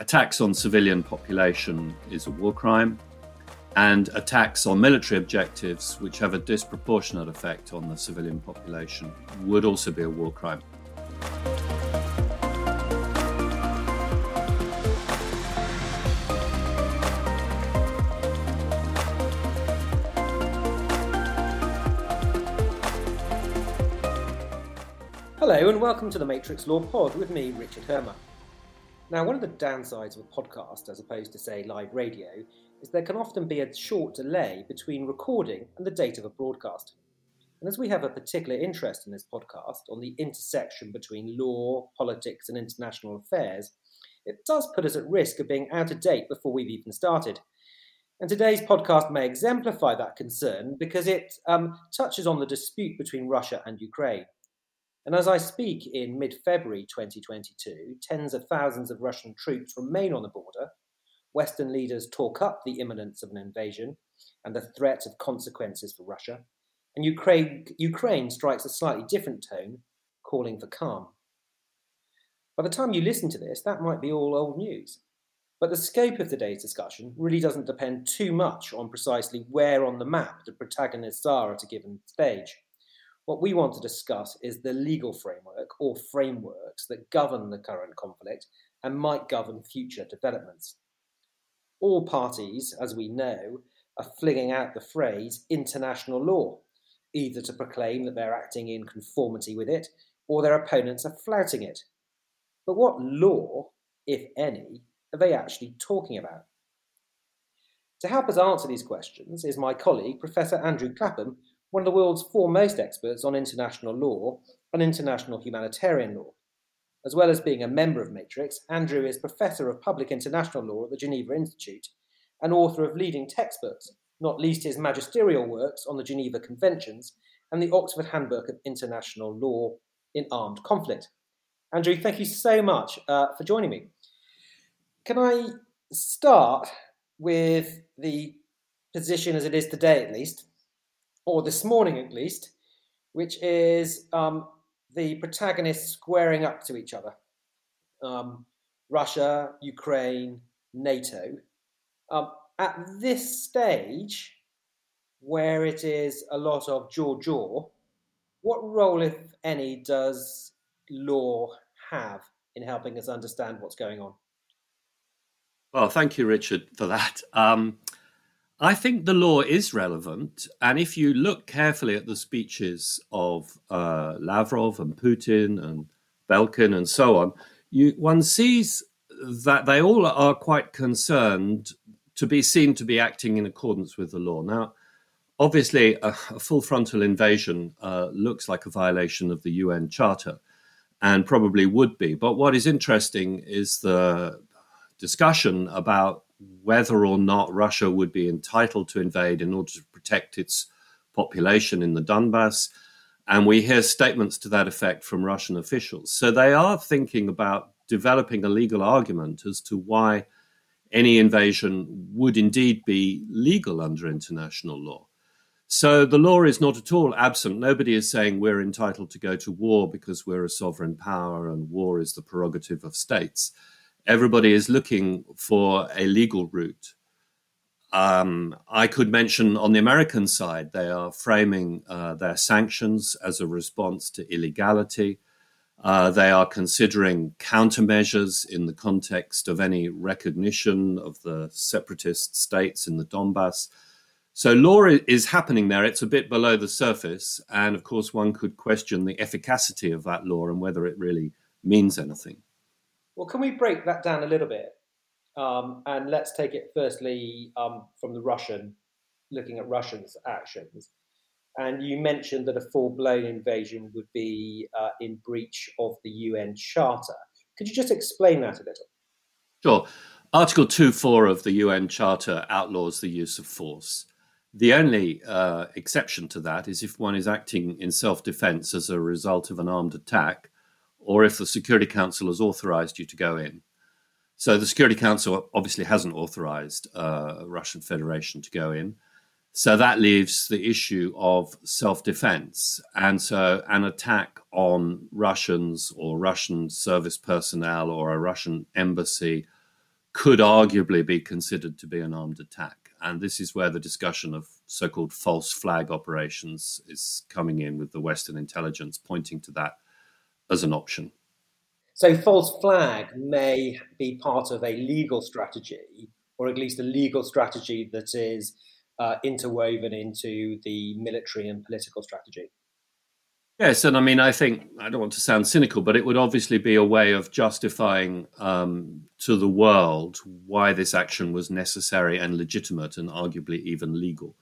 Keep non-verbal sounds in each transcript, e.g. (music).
attacks on civilian population is a war crime, and attacks on military objectives, which have a disproportionate effect on the civilian population, would also be a war crime. Hello, and welcome to the Matrix Law Pod with me, Richard Hermer. Now, one of the downsides of a podcast, as opposed to, say, live radio, is there can often be a short delay between recording and the date of a broadcast. And as we have a particular interest in this podcast on the intersection between law, politics, and international affairs, it does put us at risk of being out of date before we've even started. And today's podcast may exemplify that concern because it um, touches on the dispute between Russia and Ukraine. And as I speak in mid February 2022, tens of thousands of Russian troops remain on the border. Western leaders talk up the imminence of an invasion and the threat of consequences for Russia. And Ukraine, Ukraine strikes a slightly different tone, calling for calm. By the time you listen to this, that might be all old news. But the scope of today's discussion really doesn't depend too much on precisely where on the map the protagonists are at a given stage. What we want to discuss is the legal framework or frameworks that govern the current conflict and might govern future developments. All parties, as we know, are flinging out the phrase international law, either to proclaim that they're acting in conformity with it or their opponents are flouting it. But what law, if any, are they actually talking about? To help us answer these questions is my colleague, Professor Andrew Clapham, one of the world's foremost experts on international law and international humanitarian law. As well as being a member of Matrix, Andrew is Professor of Public International Law at the Geneva Institute and author of leading textbooks, not least his magisterial works on the Geneva Conventions and the Oxford Handbook of International Law in Armed Conflict. Andrew, thank you so much uh, for joining me. Can I start with the position as it is today, at least, or this morning at least, which is um, the protagonists squaring up to each other um, Russia, Ukraine, NATO. Um, at this stage, where it is a lot of jaw jaw, what role, if any, does law have in helping us understand what's going on? Well, thank you, Richard, for that. Um, I think the law is relevant. And if you look carefully at the speeches of uh, Lavrov and Putin and Blinken and so on, you, one sees that they all are quite concerned to be seen to be acting in accordance with the law. Now, obviously, a, a full frontal invasion uh, looks like a violation of the UN Charter and probably would be. But what is interesting is the discussion about whether or not Russia would be entitled to invade in order to protect its population in the Donbass. And we hear statements to that effect from Russian officials. So they are thinking about developing a legal argument as to why any invasion would indeed be legal under international law. So the law is not at all absent. Nobody is saying we're entitled to go to war because we're a sovereign power and war is the prerogative of states everybody is looking for a legal route. Um, I could mention on the American side, they are framing uh, their sanctions as a response to illegality. Uh, they are considering countermeasures in the context of any recognition of the separatist states in the Donbass. So, law is happening there. It's a bit below the surface. And of course, one could question the efficacy of that law and whether it really means anything. Well, can we break that down a little bit? Um, and let's take it firstly um, from the Russian, looking at Russians' actions. And you mentioned that a full blown invasion would be uh, in breach of the UN Charter. Could you just explain that a little? Sure. Article 2.4 of the UN Charter outlaws the use of force. The only uh, exception to that is if one is acting in self defense as a result of an armed attack or if the Security Council has authorized you to go in. So the Security Council obviously hasn't authorized uh, Russian Federation to go in. So that leaves the issue of self defense. And so an attack on Russians or Russian service personnel or a Russian embassy could arguably be considered to be an armed attack. And this is where the discussion of so called false flag operations is coming in, with the Western intelligence pointing to that as an option. So, false flag may be part of a legal strategy, or at least a legal strategy that is uh, interwoven into the military and political strategy. Yes, and I mean, I think I don't want to sound cynical, but it would obviously be a way of justifying um, to the world why this action was necessary and legitimate, and arguably even legal.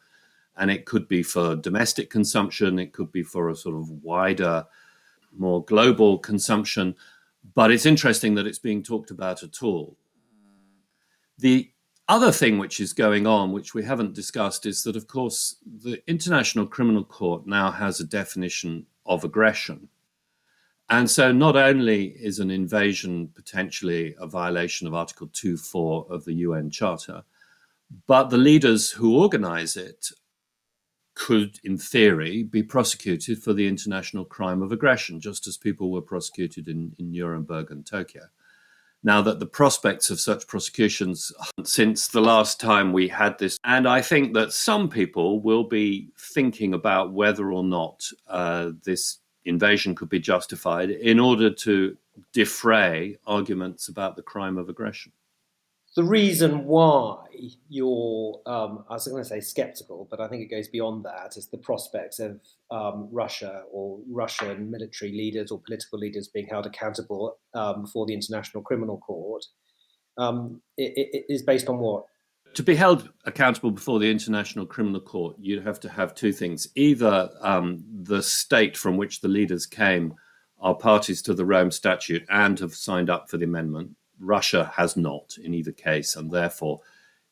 And it could be for domestic consumption, it could be for a sort of wider, more global consumption. But it's interesting that it's being talked about at all. The other thing which is going on, which we haven't discussed, is that, of course, the International Criminal Court now has a definition of aggression. And so, not only is an invasion potentially a violation of Article 2.4 of the UN Charter, but the leaders who organize it could, in theory, be prosecuted for the international crime of aggression, just as people were prosecuted in, in Nuremberg and Tokyo. Now that the prospects of such prosecutions since the last time we had this, and I think that some people will be thinking about whether or not uh, this invasion could be justified in order to defray arguments about the crime of aggression the reason why you're, um, I was going to say skeptical, but I think it goes beyond that, is the prospects of um, Russia or Russian military leaders or political leaders being held accountable um, before the International Criminal Court. Um, it, it is based on what? To be held accountable before the International Criminal Court, you'd have to have two things. Either um, the state from which the leaders came are parties to the Rome Statute and have signed up for the amendment, Russia has not in either case, and therefore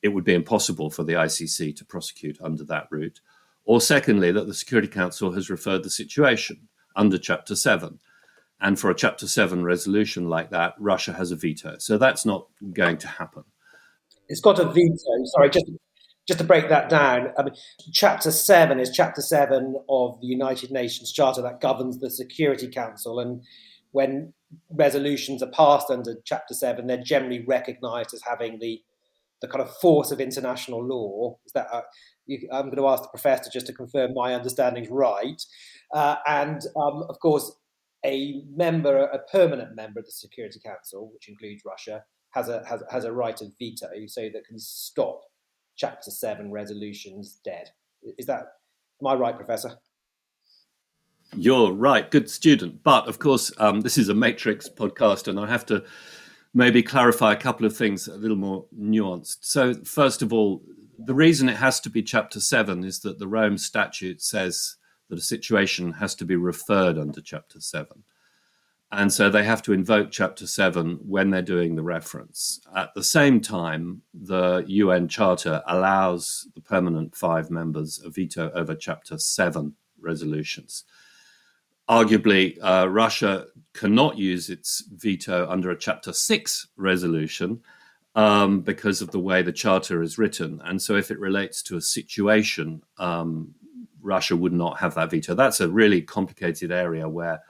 it would be impossible for the ICC to prosecute under that route. Or secondly, that the Security Council has referred the situation under Chapter 7. And for a Chapter 7 resolution like that, Russia has a veto. So that's not going to happen. It's got a veto. Sorry, just just to break that down, I mean, Chapter 7 is Chapter 7 of the United Nations Charter that governs the Security Council. And when resolutions are passed under Chapter 7, they're generally recognized as having the, the kind of force of international law. Is that, uh, you, I'm going to ask the professor just to confirm my understanding is right. Uh, and um, of course, a member, a permanent member of the Security Council, which includes Russia, has a, has, has a right of veto so that can stop Chapter 7 resolutions dead. Is that, am I right, Professor? You're right, good student. But of course, um, this is a Matrix podcast, and I have to maybe clarify a couple of things a little more nuanced. So, first of all, the reason it has to be chapter seven is that the Rome statute says that a situation has to be referred under chapter seven. And so they have to invoke chapter seven when they're doing the reference. At the same time, the UN Charter allows the permanent five members a veto over chapter seven resolutions arguably, uh, Russia cannot use its veto under a Chapter 6 resolution um, because of the way the charter is written. And so, if it relates to a situation, um, Russia would not have that veto. That's a really complicated area where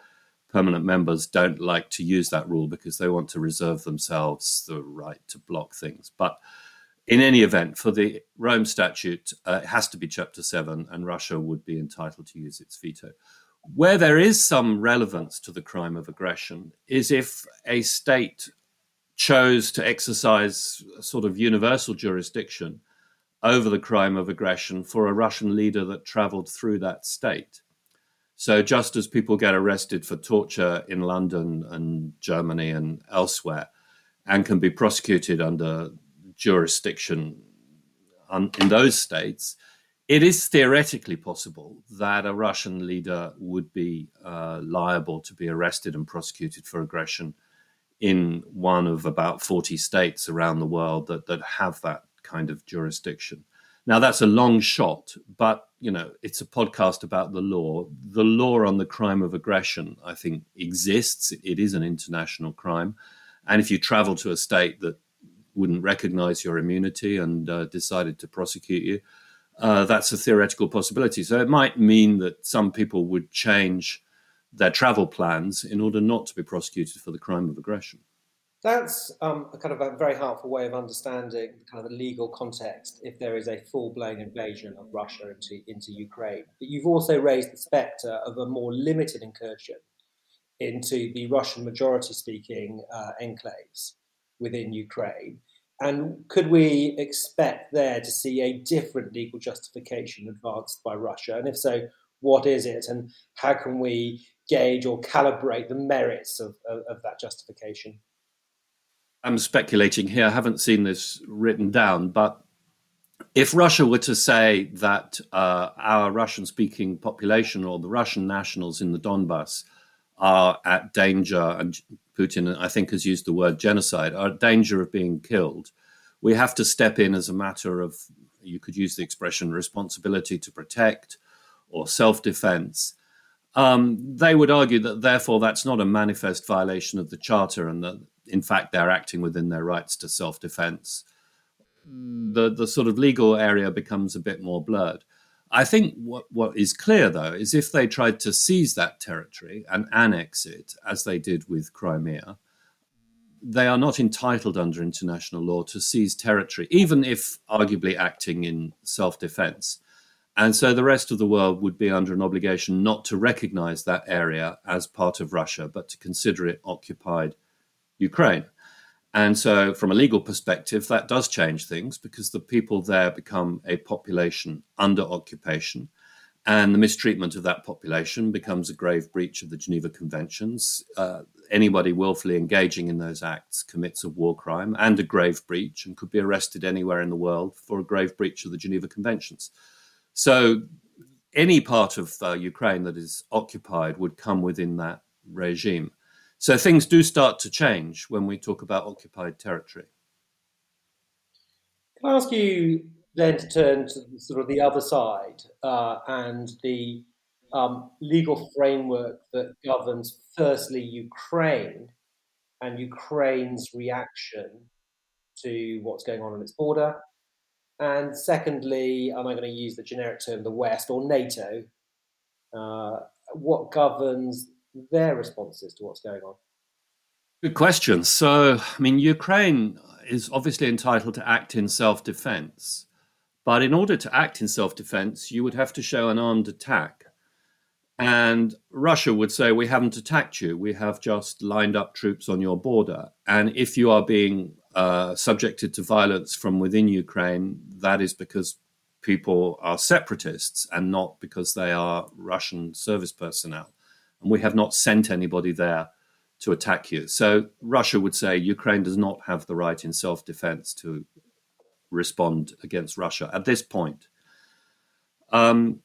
permanent members don't like to use that rule because they want to reserve themselves the right to block things. But in any event, for the Rome Statute, uh, it has to be Chapter 7, and Russia would be entitled to use its veto. Where there is some relevance to the crime of aggression is if a state chose to exercise a sort of universal jurisdiction over the crime of aggression for a Russian leader that traveled through that state. So, just as people get arrested for torture in London and Germany and elsewhere and can be prosecuted under jurisdiction in those states, it is theoretically possible that a Russian leader would be uh, liable to be arrested and prosecuted for aggression in one of about 40 states around the world that, that have that kind of jurisdiction. Now that's a long shot, but you know it's a podcast about the law. The law on the crime of aggression, I think, exists. It is an international crime, and if you travel to a state that wouldn't recognize your immunity and uh, decided to prosecute you, uh, that's a theoretical possibility. So it might mean that some people would change their travel plans in order not to be prosecuted for the crime of aggression. That's um, a kind of a very helpful way of understanding kind of the legal context if there is a full-blown invasion of Russia into, into Ukraine. But you've also raised the spectre of a more limited incursion into the Russian majority-speaking uh, enclaves within Ukraine. And could we expect there to see a different legal justification advanced by Russia? And if so, what is it? And how can we gauge or calibrate the merits of, of, of that justification? I'm speculating here. I haven't seen this written down, but if Russia were to say that uh, our Russian speaking population or the Russian nationals in the Donbass are at danger, and Putin, I think, has used the word genocide, are at danger of being killed, we have to step in as a matter of, you could use the expression, responsibility to protect or self defense. Um, they would argue that therefore that's not a manifest violation of the charter and that in fact, they're acting within their rights to self defense. The, the sort of legal area becomes a bit more blurred. I think what, what is clear, though, is if they tried to seize that territory and annex it, as they did with Crimea, they are not entitled under international law to seize territory, even if arguably acting in self defense. And so the rest of the world would be under an obligation not to recognize that area as part of Russia, but to consider it occupied Ukraine. And so, from a legal perspective, that does change things because the people there become a population under occupation. And the mistreatment of that population becomes a grave breach of the Geneva Conventions. Uh, anybody willfully engaging in those acts commits a war crime and a grave breach and could be arrested anywhere in the world for a grave breach of the Geneva Conventions. So, any part of uh, Ukraine that is occupied would come within that regime. So things do start to change when we talk about occupied territory. Can I ask you then to turn to sort of the other side uh, and the um, legal framework that governs, firstly, Ukraine and Ukraine's reaction to what's going on on its border, and secondly, am I going to use the generic term the West or NATO? Uh, what governs their responses to what's going on? Good question. So, I mean, Ukraine is obviously entitled to act in self defense. But in order to act in self defense, you would have to show an armed attack. And Russia would say, We haven't attacked you. We have just lined up troops on your border. And if you are being uh, subjected to violence from within Ukraine, that is because people are separatists and not because they are Russian service personnel we have not sent anybody there to attack you. So Russia would say Ukraine does not have the right in self defense to respond against Russia at this point. Um,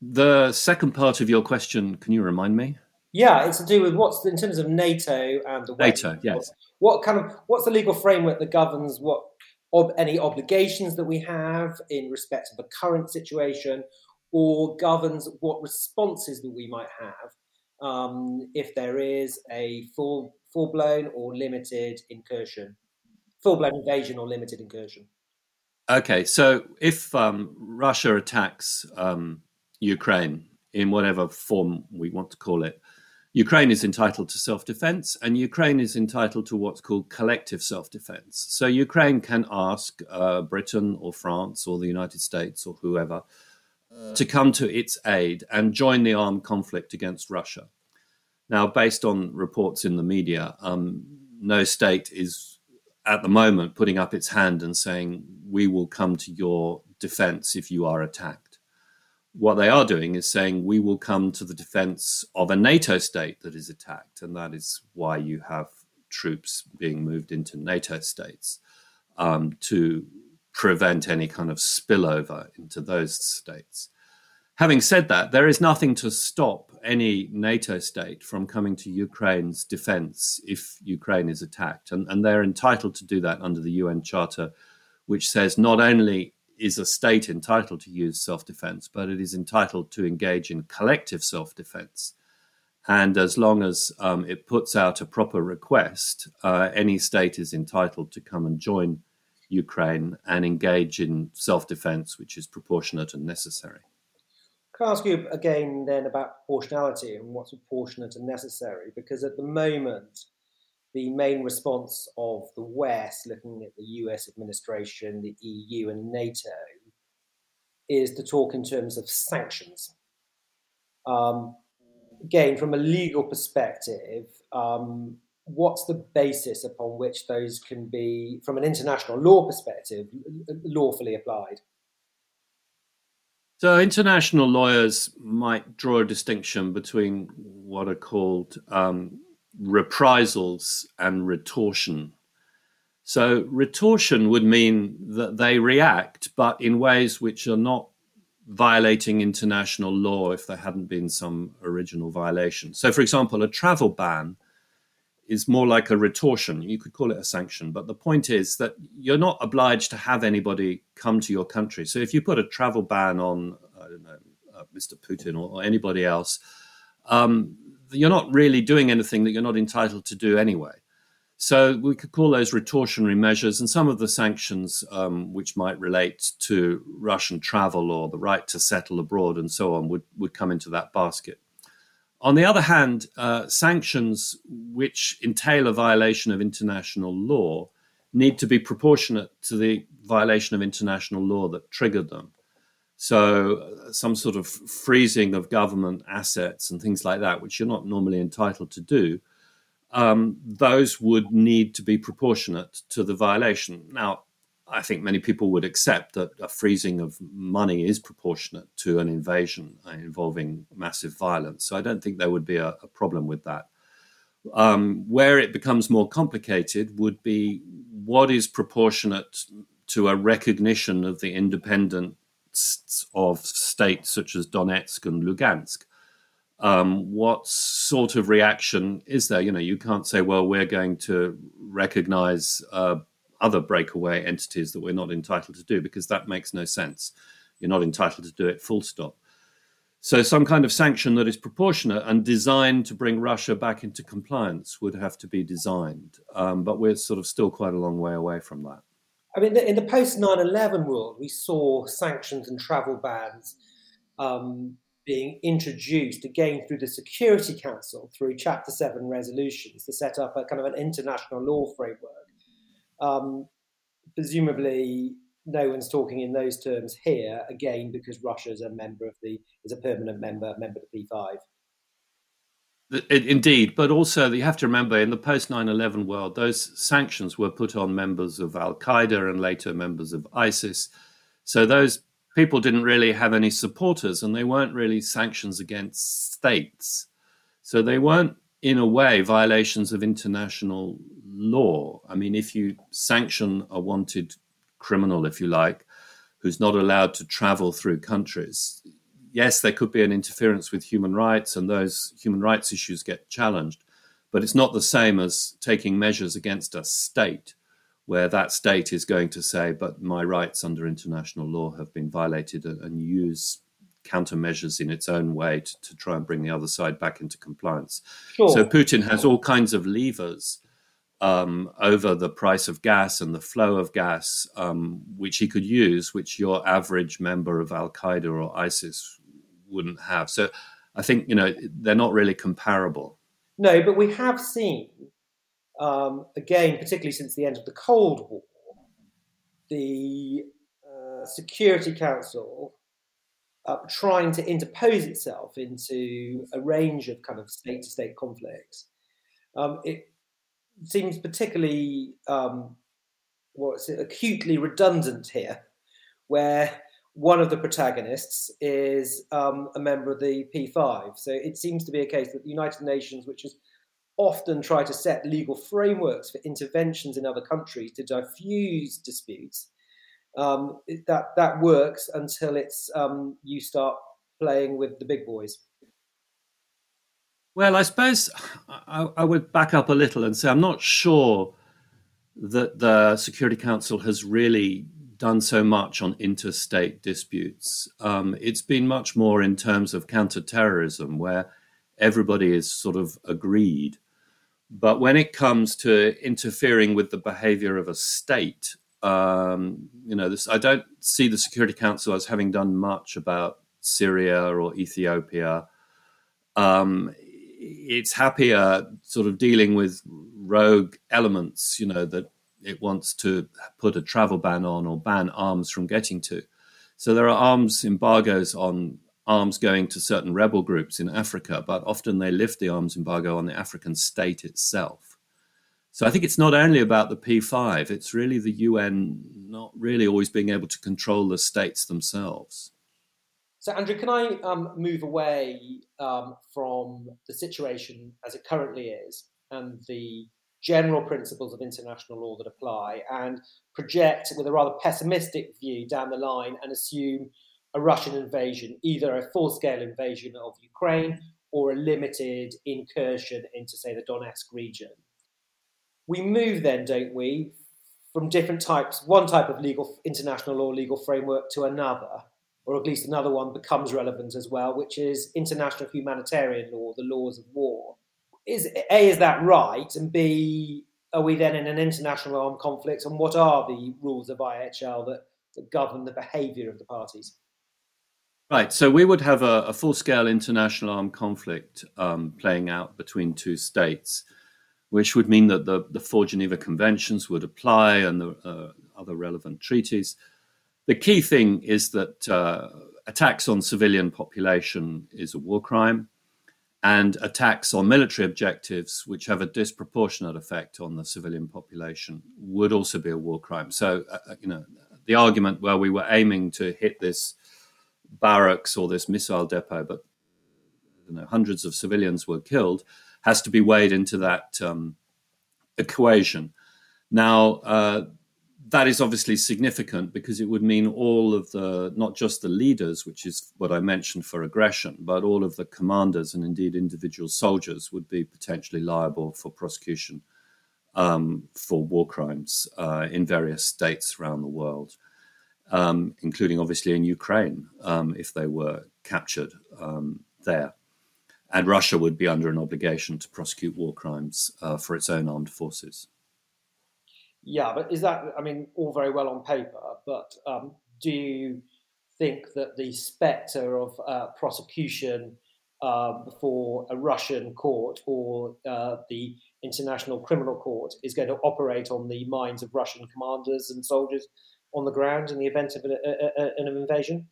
the second part of your question, can you remind me? Yeah, it's to do with what's in terms of NATO and the NATO. Yes. What kind of what's the legal framework that governs what ob, any obligations that we have in respect of the current situation, or governs what responses that we might have um, if there is a full full blown or limited incursion, full blown invasion or limited incursion. Okay, so if um, Russia attacks um, Ukraine in whatever form we want to call it, Ukraine is entitled to self defense, and Ukraine is entitled to what's called collective self defense. So Ukraine can ask uh, Britain or France or the United States or whoever to come to its aid and join the armed conflict against Russia. Now, based on reports in the media, um, no state is at the moment putting up its hand and saying, We will come to your defense if you are attacked. What they are doing is saying, We will come to the defense of a NATO state that is attacked. And that is why you have troops being moved into NATO states um, to prevent any kind of spillover into those states. Having said that, there is nothing to stop any NATO state from coming to Ukraine's defense if Ukraine is attacked. And, and they're entitled to do that under the UN Charter, which says not only is a state entitled to use self defense, but it is entitled to engage in collective self defense. And as long as um, it puts out a proper request, uh, any state is entitled to come and join Ukraine and engage in self defense, which is proportionate and necessary. Can I ask you again then about proportionality and what's proportionate and necessary? Because at the moment, the main response of the West, looking at the US administration, the EU, and NATO, is to talk in terms of sanctions. Um, again, from a legal perspective, um, what's the basis upon which those can be, from an international law perspective, lawfully applied? So, international lawyers might draw a distinction between what are called um, reprisals and retortion. So, retortion would mean that they react, but in ways which are not violating international law if there hadn't been some original violation. So, for example, a travel ban is more like a retortion. You could call it a sanction, but the point is that you're not obliged to have anybody come to your country. So if you put a travel ban on, I don't know, uh, Mr. Putin or, or anybody else, um, you're not really doing anything that you're not entitled to do anyway. So we could call those retortionary measures, and some of the sanctions um, which might relate to Russian travel or the right to settle abroad and so on would, would come into that basket. On the other hand, uh, sanctions which entail a violation of international law need to be proportionate to the violation of international law that triggered them. So, uh, some sort of freezing of government assets and things like that, which you're not normally entitled to do, um, those would need to be proportionate to the violation. Now, I think many people would accept that a freezing of money is proportionate to an invasion involving massive violence. So I don't think there would be a, a problem with that. Um, where it becomes more complicated would be what is proportionate to a recognition of the independence of states such as Donetsk and Lugansk. Um, what sort of reaction is there? You know, you can't say, well, we're going to recognize uh, other breakaway entities that we're not entitled to do because that makes no sense. You're not entitled to do it, full stop. So, some kind of sanction that is proportionate and designed to bring Russia back into compliance would have to be designed. Um, but we're sort of still quite a long way away from that. I mean, in the post 9 11 world, we saw sanctions and travel bans um, being introduced again through the Security Council, through Chapter 7 resolutions to set up a kind of an international law framework um, presumably, no one's talking in those terms here again because Russia is a member of the is a permanent member member of the P5. Indeed, but also you have to remember in the post 9 11 world, those sanctions were put on members of Al Qaeda and later members of ISIS. So those people didn't really have any supporters and they weren't really sanctions against states. So they weren't, in a way, violations of international law. I mean, if you sanction a wanted criminal, if you like, who's not allowed to travel through countries, yes, there could be an interference with human rights, and those human rights issues get challenged. But it's not the same as taking measures against a state where that state is going to say, but my rights under international law have been violated and use countermeasures in its own way to, to, try and bring the other side back into compliance. Sure. So Putin has all kinds of levers um, over the price of gas and the flow of gas, um, which he could use, which your average member of Al Qaeda or ISIS wouldn't have. So I think, you know, they're not really comparable. No, but we have seen, um, again, particularly since the end of the Cold War, the uh, Security Council uh, trying to interpose itself into a range of kind of state to state conflicts. Um, it, seems particularly um, what's it, acutely redundant here, where one of the protagonists is um, a member of the P5. So it seems to be a case that the United Nations, which has often tried to set legal frameworks for interventions in other countries to diffuse disputes, um, that that works until it's um, you start playing with the big boys. Well, I suppose I, I, would back up a little and say I'm not sure that the Security Council has really done so much on interstate disputes. Um, it's been much more in terms of counterterrorism, where everybody is sort of agreed. But when it comes to interfering with the behavior of a state, um, you know, this, I don't see the Security Council as having done much about Syria or Ethiopia. Um, it's happier sort of dealing with rogue elements, you know, that it wants to put a travel ban on or ban arms from getting to. So there are arms embargoes on arms going to certain rebel groups in Africa, but often they lift the arms embargo on the African state itself. So I think it's not only about the P5, it's really the UN not really always being able to control the states themselves. So, Andrew, can I um, move away um, from the situation as it currently is and the general principles of international law that apply and project with a rather pessimistic view down the line and assume a Russian invasion, either a full scale invasion of Ukraine or a limited incursion into, say, the Donetsk region. We move then, don't we, from different types, one type of legal, international law legal framework to another, or at least another one becomes relevant as well, which is international humanitarian law, the laws of war. Is A, is that right? And B, are we then in an international armed conflict? And what are the rules of IHL that, that govern the behaviour of the parties? Right. So we would have a, a full scale international armed conflict um, playing out between two states, which would mean that the, the four Geneva Conventions would apply and the uh, other relevant treaties. The key thing is that uh, attacks on civilian population is a war crime, and attacks on military objectives, which have a disproportionate effect on the civilian population, would also be a war crime. So, uh, uh you know, the argument where we were aiming to hit this barracks or this missile depot, but you know, hundreds of civilians were killed, has to be weighed into that um, equation. Now, uh, that is obviously significant because it would mean all of the, not just the leaders, which is what I mentioned for aggression, but all of the commanders and indeed individual soldiers would be potentially liable for prosecution um, for war crimes uh, in various states around the world um, including obviously in Ukraine um, if they were captured um, there. And Russia would be under an obligation to prosecute war crimes uh, for its own armed forces. Yeah, but is that, I mean, all very well on paper, but um, do you think that the spectre of uh, prosecution uh, before a Russian court or uh, the International Criminal Court is going to operate on the minds of Russian commanders and soldiers on the ground in the event of a, a, an invasion?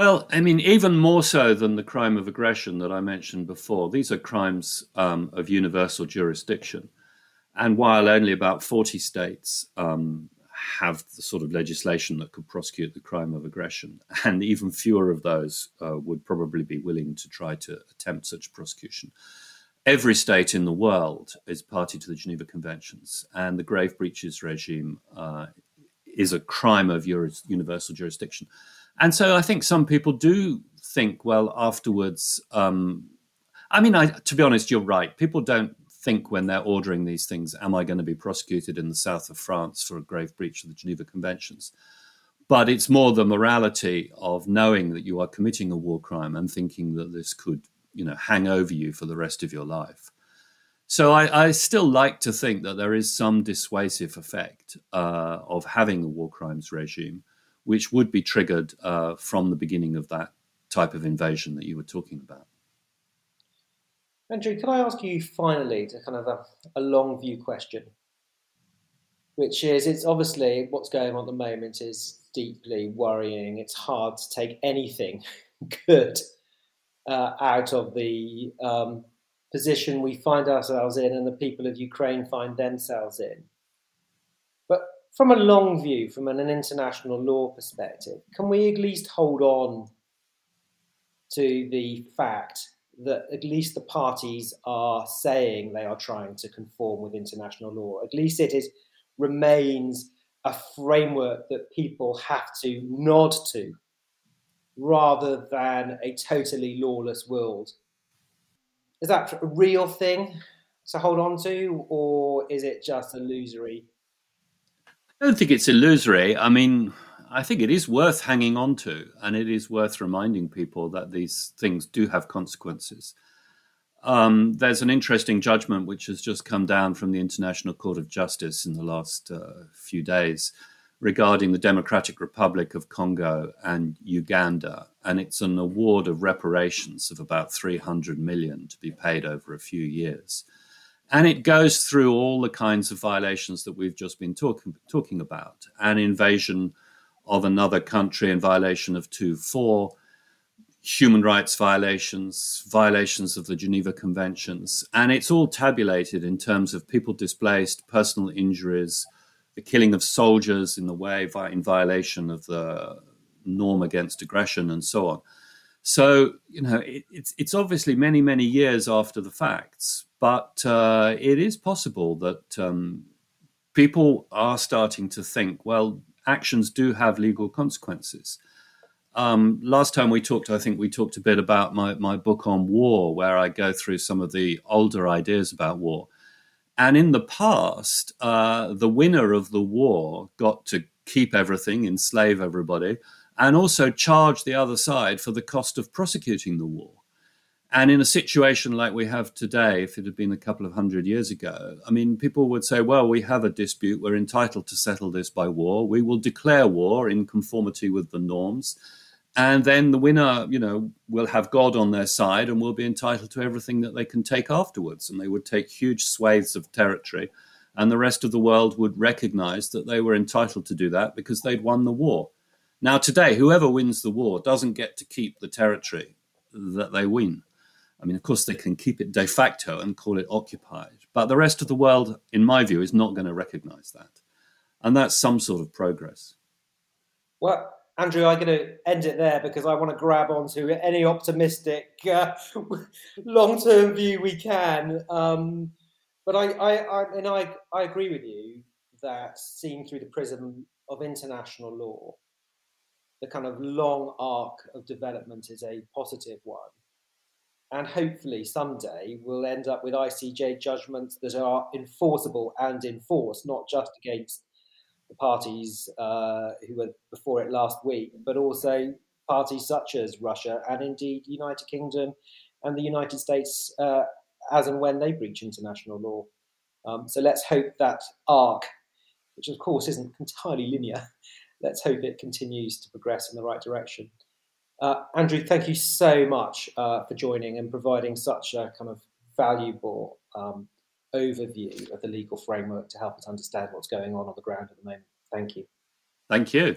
Well, I mean, even more so than the crime of aggression that I mentioned before, these are crimes um, of universal jurisdiction. And while only about 40 states um, have the sort of legislation that could prosecute the crime of aggression, and even fewer of those uh, would probably be willing to try to attempt such prosecution. Every state in the world is party to the Geneva Conventions, and the grave breaches regime uh, is a crime of universal jurisdiction. And so I think some people do think, well, afterwards, um, I mean, I, to be honest, you're right. People don't think when they're ordering these things, am I going to be prosecuted in the south of France for a grave breach of the Geneva Conventions? But it's more the morality of knowing that you are committing a war crime and thinking that this could, you know, hang over you for the rest of your life. So I, I, still like to think that there is some dissuasive effect uh, of having a war crimes regime, which would be triggered uh, from the beginning of that type of invasion that you were talking about. Andrew, can I ask you finally to kind of a, a long view question, which is it's obviously what's going on at the moment is deeply worrying. It's hard to take anything (laughs) good uh, out of the um, position we find ourselves in and the people of Ukraine find themselves in. From a long view, from an international law perspective, can we at least hold on to the fact that at least the parties are saying they are trying to conform with international law? At least it is remains a framework that people have to nod to rather than a totally lawless world is that a real thing to hold on to, or is it just illusory? I don't think it's illusory. I mean, I think it is worth hanging on to, and it is worth reminding people that these things do have consequences. Um, there's an interesting judgment which has just come down from the International Court of Justice in the last uh, few days, regarding the Democratic Republic of Congo and Uganda, and it's an award of reparations of about 300 million to be paid over a few years. And it goes through all the kinds of violations that we've just been talking talking about: an invasion of another country in violation of 2.4, human rights violations, violations of the Geneva Conventions, and it's all tabulated in terms of people displaced, personal injuries the killing of soldiers in the way in violation of the norm against aggression and so on. So you know it, it's it's obviously many many years after the facts, but uh, it is possible that um, people are starting to think, well, actions do have legal consequences. Um, last time we talked, I think we talked a bit about my, my book on war, where I go through some of the older ideas about war. And in the past, uh, the winner of the war got to keep everything, enslave everybody, and also charge the other side for the cost of prosecuting the war. And in a situation like we have today, if it had been a couple of hundred years ago, I mean, people would say, well, we have a dispute. We're entitled to settle this by war. We will declare war in conformity with the norms and then the winner, you know, will have God on their side and will be entitled to everything that they can take afterwards. And they would take huge swathes of territory, and the rest of the world would recognize that they were entitled to do that because they'd won the war. Now, today, whoever wins the war doesn't get to keep the territory that they win. I mean, of course, they can keep it de facto and call it occupied, but the rest of the world, in my view, is not going to recognize that. And that's some sort of progress. Well, Andrew, I'm going to end it there because I want to grab onto any optimistic uh, (laughs) long-term view we can. Um, but I, I, I, and I, I agree with you that seen through the prism of international law, the kind of long arc of development is a positive one. And hopefully someday we'll end up with ICJ judgments that are enforceable and enforced, not just against the parties uh, who were before it last week, but also parties such as Russia and indeed the United Kingdom and the United States uh, as and when they breach international law. Um, so let's hope that arc, which of course isn't entirely linear, let's hope it continues to progress in the right direction. Uh, Andrew, thank you so much uh, for joining and providing such a kind of valuable um, overview of the legal framework to help us understand what's going on on the ground at the moment. Thank you. Thank you.